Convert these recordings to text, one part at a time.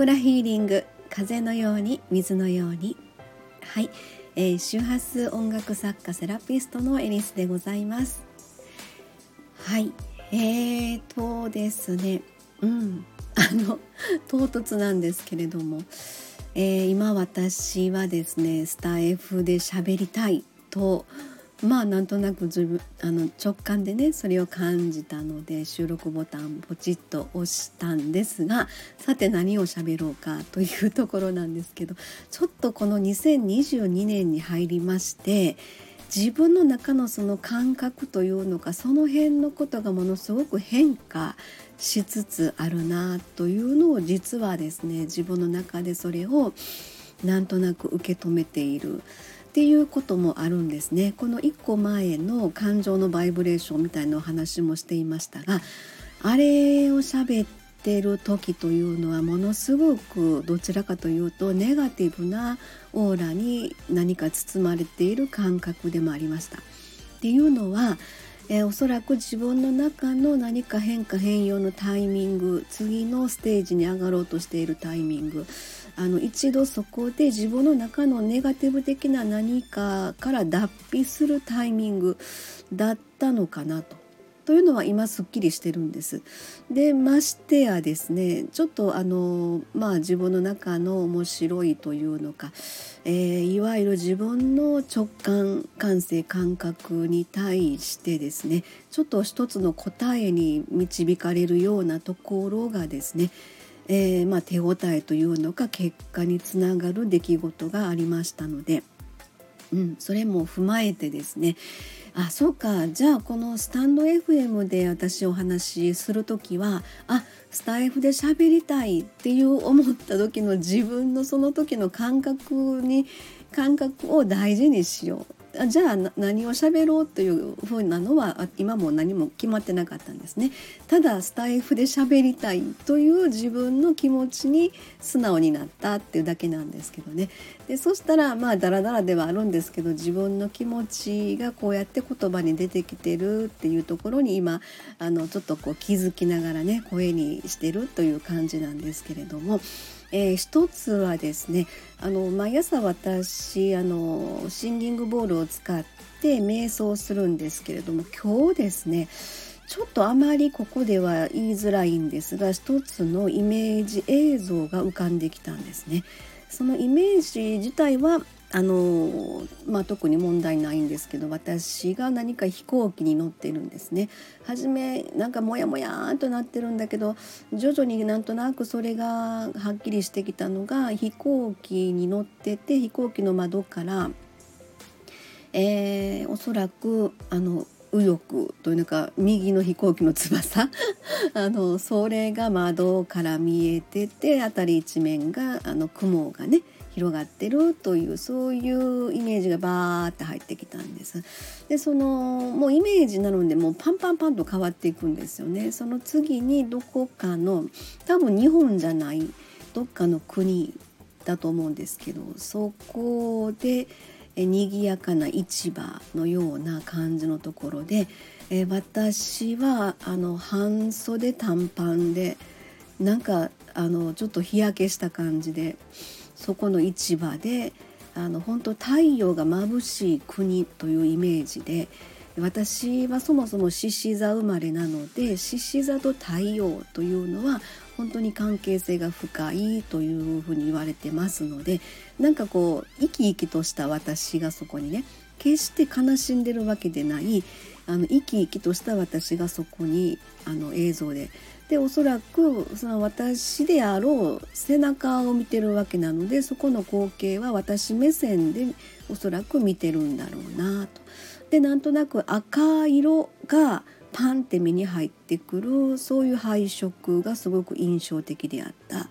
クラヒーリング風のように水のように。はい、えー、周波数音楽作家セラピストのエリスでございます。はい。えーとですね。うん。あの唐突なんですけれども、えー、今私はですねスタイフで喋りたいとまあなんとなく自分あの直感でねそれを感じたので収録ボタンポチッと押したんですがさて何を喋ろうかというところなんですけどちょっとこの2022年に入りまして自分の中のその感覚というのかその辺のことがものすごく変化しつつあるなというのを実はですね自分の中でそれをなんとなく受け止めている。っていうこともあるんですねこの1個前の感情のバイブレーションみたいなお話もしていましたがあれを喋ってる時というのはものすごくどちらかというとネガティブなオーラに何か包まれている感覚でもありました。っていうのはえー、おそらく自分の中の何か変化変容のタイミング次のステージに上がろうとしているタイミングあの一度そこで自分の中のネガティブ的な何かから脱皮するタイミングだったのかなとというのは今すっきりしてるんです。でましてやですねちょっとあのまあ自分の中の面白いというのか、えー、いわゆる自分の直感感性感覚に対してですねちょっと一つの答えに導かれるようなところがですねえー、まあ、手応えというのか結果につながる出来事がありましたので、うん、それも踏まえてですね。あそうか。じゃあこのスタンド FM で私お話しする時はあスタイフで喋りたいっていう思った時の自分のその時の感覚に感覚を大事にしよう。じゃあ何を喋ろうというふうなのは今も何も決まってなかったんですね。ただスタイフで喋りたいという自分の気持ちに素直になったっていうだけなんですけどね。でそしたらまあダラダラではあるんですけど自分の気持ちがこうやって言葉に出てきてるっていうところに今あのちょっとこう気づきながらね声にしてるという感じなんですけれどもえー、一つはですねあの毎朝私あのシンギングボールを使って瞑想するんですけれども今日ですねちょっとあまりここでは言いづらいんですが一つのイメージ映像が浮かんできたんですね。そのイメージ自体はあのまあ、特に問題ないんですけど私が何か飛行機に乗ってるんですね。初めなんかモヤモヤとなってるんだけど徐々になんとなくそれがはっきりしてきたのが飛行機に乗ってて飛行機の窓から、えー、おそらくあの右翼というのか右の飛行機の翼 あのそれが窓から見えてて辺り一面があの雲がね広がってるというそういうイメージがバーって入ってきたんです。でそのもうイメージなのでもうパンパンパンと変わっていくんですよね。その次にどこかの多分日本じゃないどっかの国だと思うんですけどそこで賑やかな市場のような感じのところで、え私はあの半袖短パンでなんかあのちょっと日焼けした感じでそこの市場であの本当太陽が眩しい国というイメージで私はそもそも獅子座生まれなので獅子座と太陽というのは本当に関係性が深いというふうに言われてますのでなんかこう生き生きとした私がそこにね決して悲しんでるわけでないあの生き生きとした私がそこにあの映像ででおそらくその私であろう背中を見てるわけなのでそこの光景は私目線でおそらく見てるんだろうなと。でなんとなく赤色がパンって目に入ってくるそういう配色がすごく印象的であった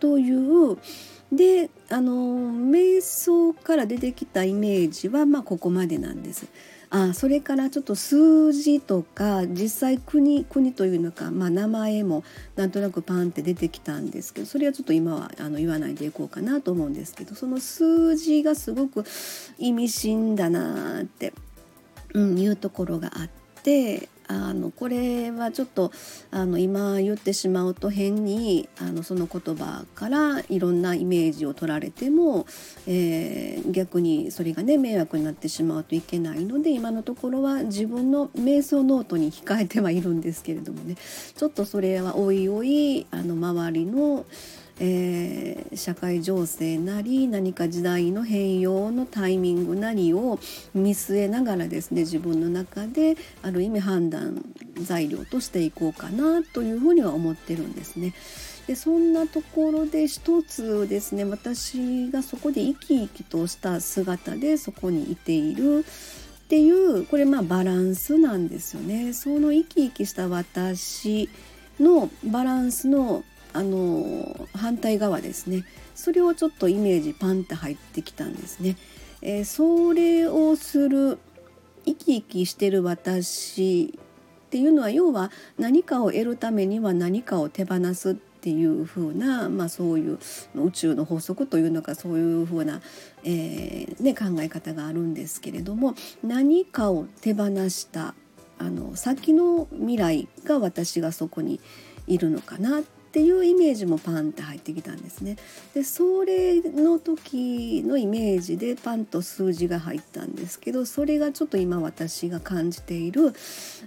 というであの瞑想から出てきたイメージはまあここまでなんです。あそれからちょっと数字とか実際国国というのか、まあ、名前もなんとなくパンって出てきたんですけどそれはちょっと今はあの言わないでいこうかなと思うんですけどその数字がすごく意味深だなって、うん、いうところがあって。あのこれはちょっとあの今言ってしまうと変にあのその言葉からいろんなイメージを取られても、えー、逆にそれがね迷惑になってしまうといけないので今のところは自分の瞑想ノートに控えてはいるんですけれどもね。ちょっとそれはおいおいあの周りのえー、社会情勢なり何か時代の変容のタイミングなりを見据えながらですね自分の中である意味判断材料としていこうかなというふうには思ってるんですね。でそんなところで一つですね私がそこで生き生きとした姿でそこにいているっていうこれまあバランスなんですよね。その生き生きした私のバランスのあの反対側ですねそれをちょっとイメージパンって入ってきたんですね。えー、それをする生き生きしてる私っていうのは要は何かを得るためには何かを手放すっていう風な、まあ、そういう宇宙の法則というのかそういう風な、えーね、考え方があるんですけれども何かを手放したあの先の未来が私がそこにいるのかなっっていうイメージもパンって入ってきたんですね。でそれの時のイメージでパンと数字が入ったんですけどそれがちょっと今私が感じている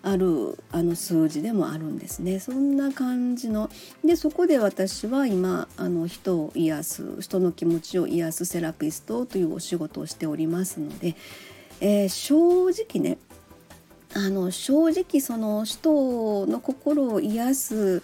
あるあの数字でもあるんですね。そんな感じのでそこで私は今あの人を癒す人の気持ちを癒すセラピストというお仕事をしておりますので、えー、正直ねあの正直その人の心を癒す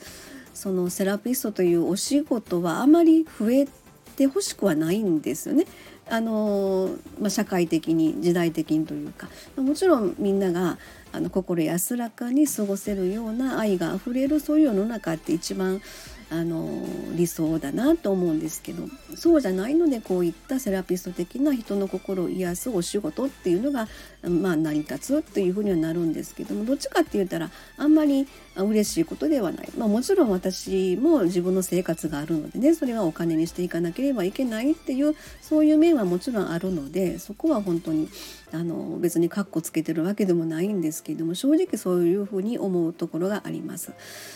そのセラピストというお仕事はあまり増えてほしくはないんですよね。あのまあ、社会的に時代的にというかもちろんみんながあの心安らかに過ごせるような愛があふれるそういう世の中って一番あの理想だなと思うんですけどそうじゃないのでこういったセラピスト的な人の心を癒すお仕事っていうのが、まあ、成り立つっていうふうにはなるんですけどもどっちかって言ったらあんまり嬉しいことではない、まあ、もちろん私も自分の生活があるのでねそれはお金にしていかなければいけないっていうそういう面はもちろんあるのでそこは本当にあの別にカッコつけてるわけでもないんですけども正直そういうふうに思うところがあります。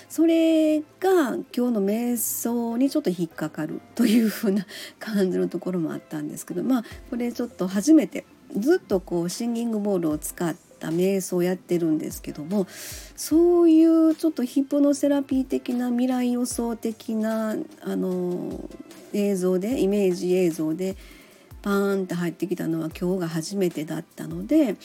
それが今日の瞑想にちょっと引っかかるというふうな感じのところもあったんですけどまあこれちょっと初めてずっとこうシンギングボールを使った瞑想をやってるんですけどもそういうちょっとヒプノセラピー的な未来予想的なあの映像でイメージ映像でパーンって入ってきたのは今日が初めてだったので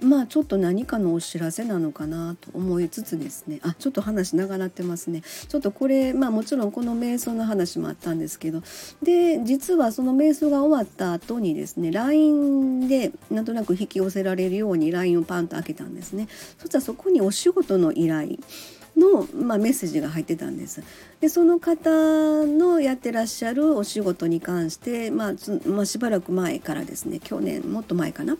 まあちょっと何かのお知らせなのかなと思いつつですね。あちょっと話長なってますね。ちょっとこれまあもちろんこの瞑想の話もあったんですけど。で実はその瞑想が終わった後にですね LINE でなんとなく引き寄せられるように LINE をパンと開けたんですね。そしたらそこにお仕事の依頼。の、まあ、メッセージが入ってたんです。でその方のやってらっしゃるお仕事に関して、まあまあ、しばらく前からですね去年もっと前かな。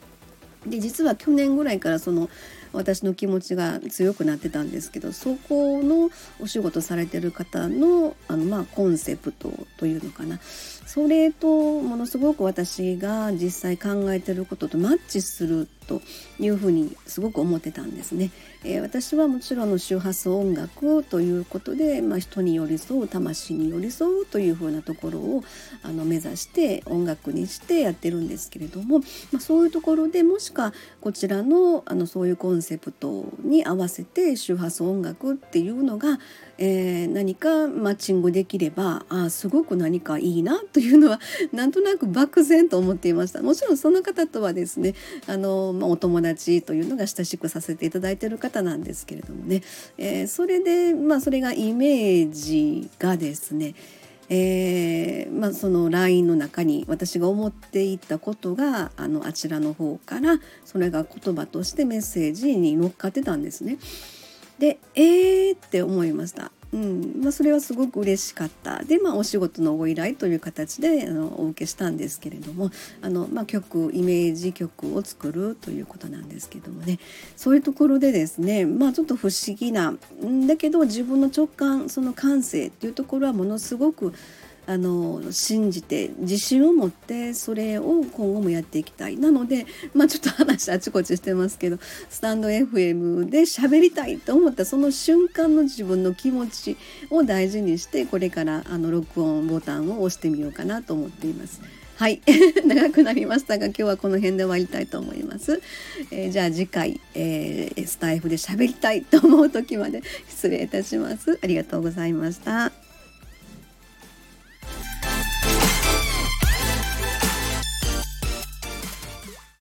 で実は去年ぐらいからその私の気持ちが強くなってたんですけどそこのお仕事されてる方のあの、まあ、コンセプトというのかなそれとものすごく私が実際考えてることとマッチするというふうにすごく思ってたんですね。えー、私はもちろんの周波数音楽ということで、まあ、人に寄り添う魂に寄り添うというふうなところをあの目指して音楽にしてやってるんですけれども、まあ、そういうところでもしかこちらのあのそういうコンセプトに合わせて周波数音楽っていうのがえー、何かマッチングできればあすごく何かいいなというのはなんとなく漠然と思っていましたもちろんその方とはですねあの、まあ、お友達というのが親しくさせていただいている方なんですけれどもね、えー、それでまあそれがイメージがですねえーまあ、その LINE の中に私が思っていたことがあのあちらの方からそれが言葉としてメッセージに乗っかってたんですね。でえーって思いました。うん。まあ、それはすごく嬉しかった。で、まあ、お仕事のご依頼という形であのお受けしたんですけれどもあの、まあ、曲イメージ曲を作るということなんですけどもね。そういうところでですね、まあ、ちょっと不思議な。ん。だけど自分の直感その感性っていうところはものすごくあの信じて自信を持ってそれを今後もやっていきたい。なので、まあ、ちょっと話あちこちしてますけどスタンド FM で喋りたいと思ったその瞬間の自分の気持ちを大事にしてこれからあの録音ボタンを押してみようかなと思っています。はい。長くなりましたが今日はこの辺で終わりたいと思います、えー、じゃあ次回、えー、スタイフで喋りたいと思う時まで失礼いたします。ありがとうございました。